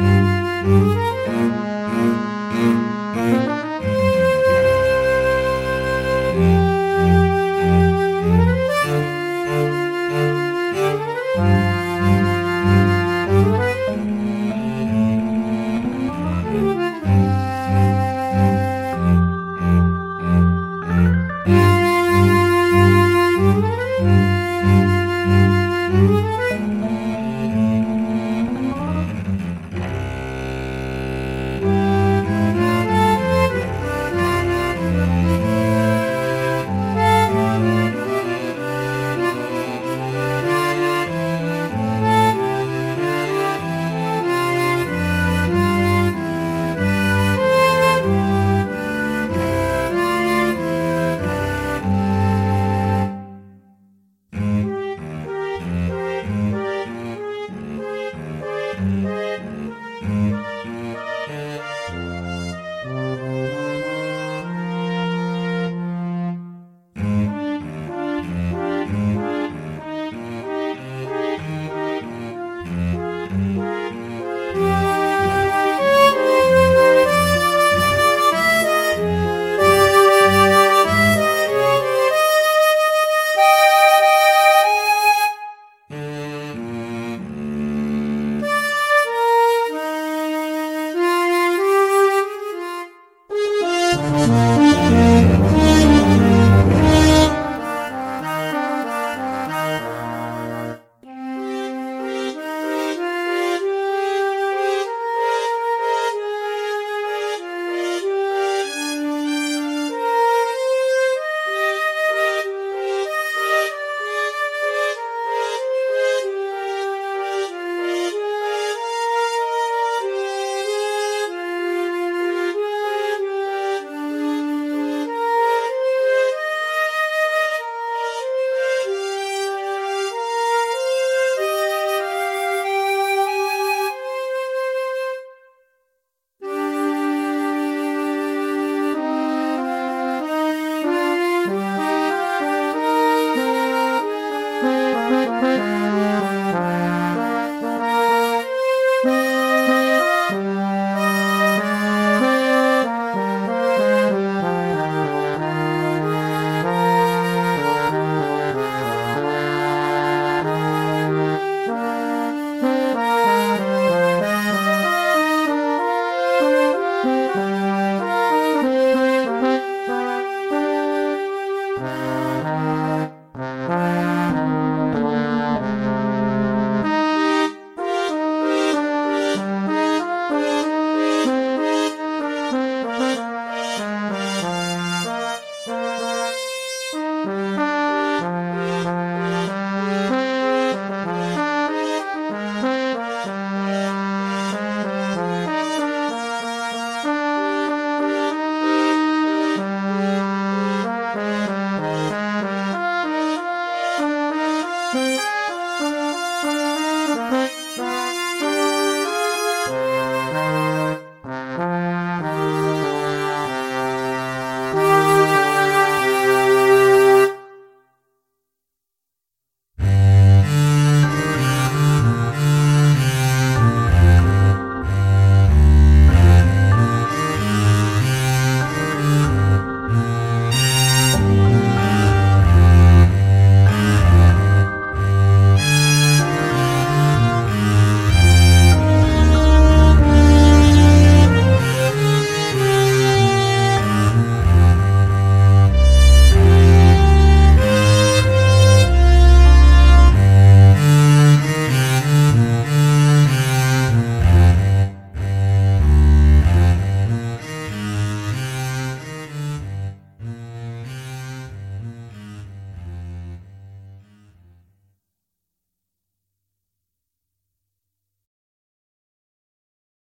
Música Bye. Bye.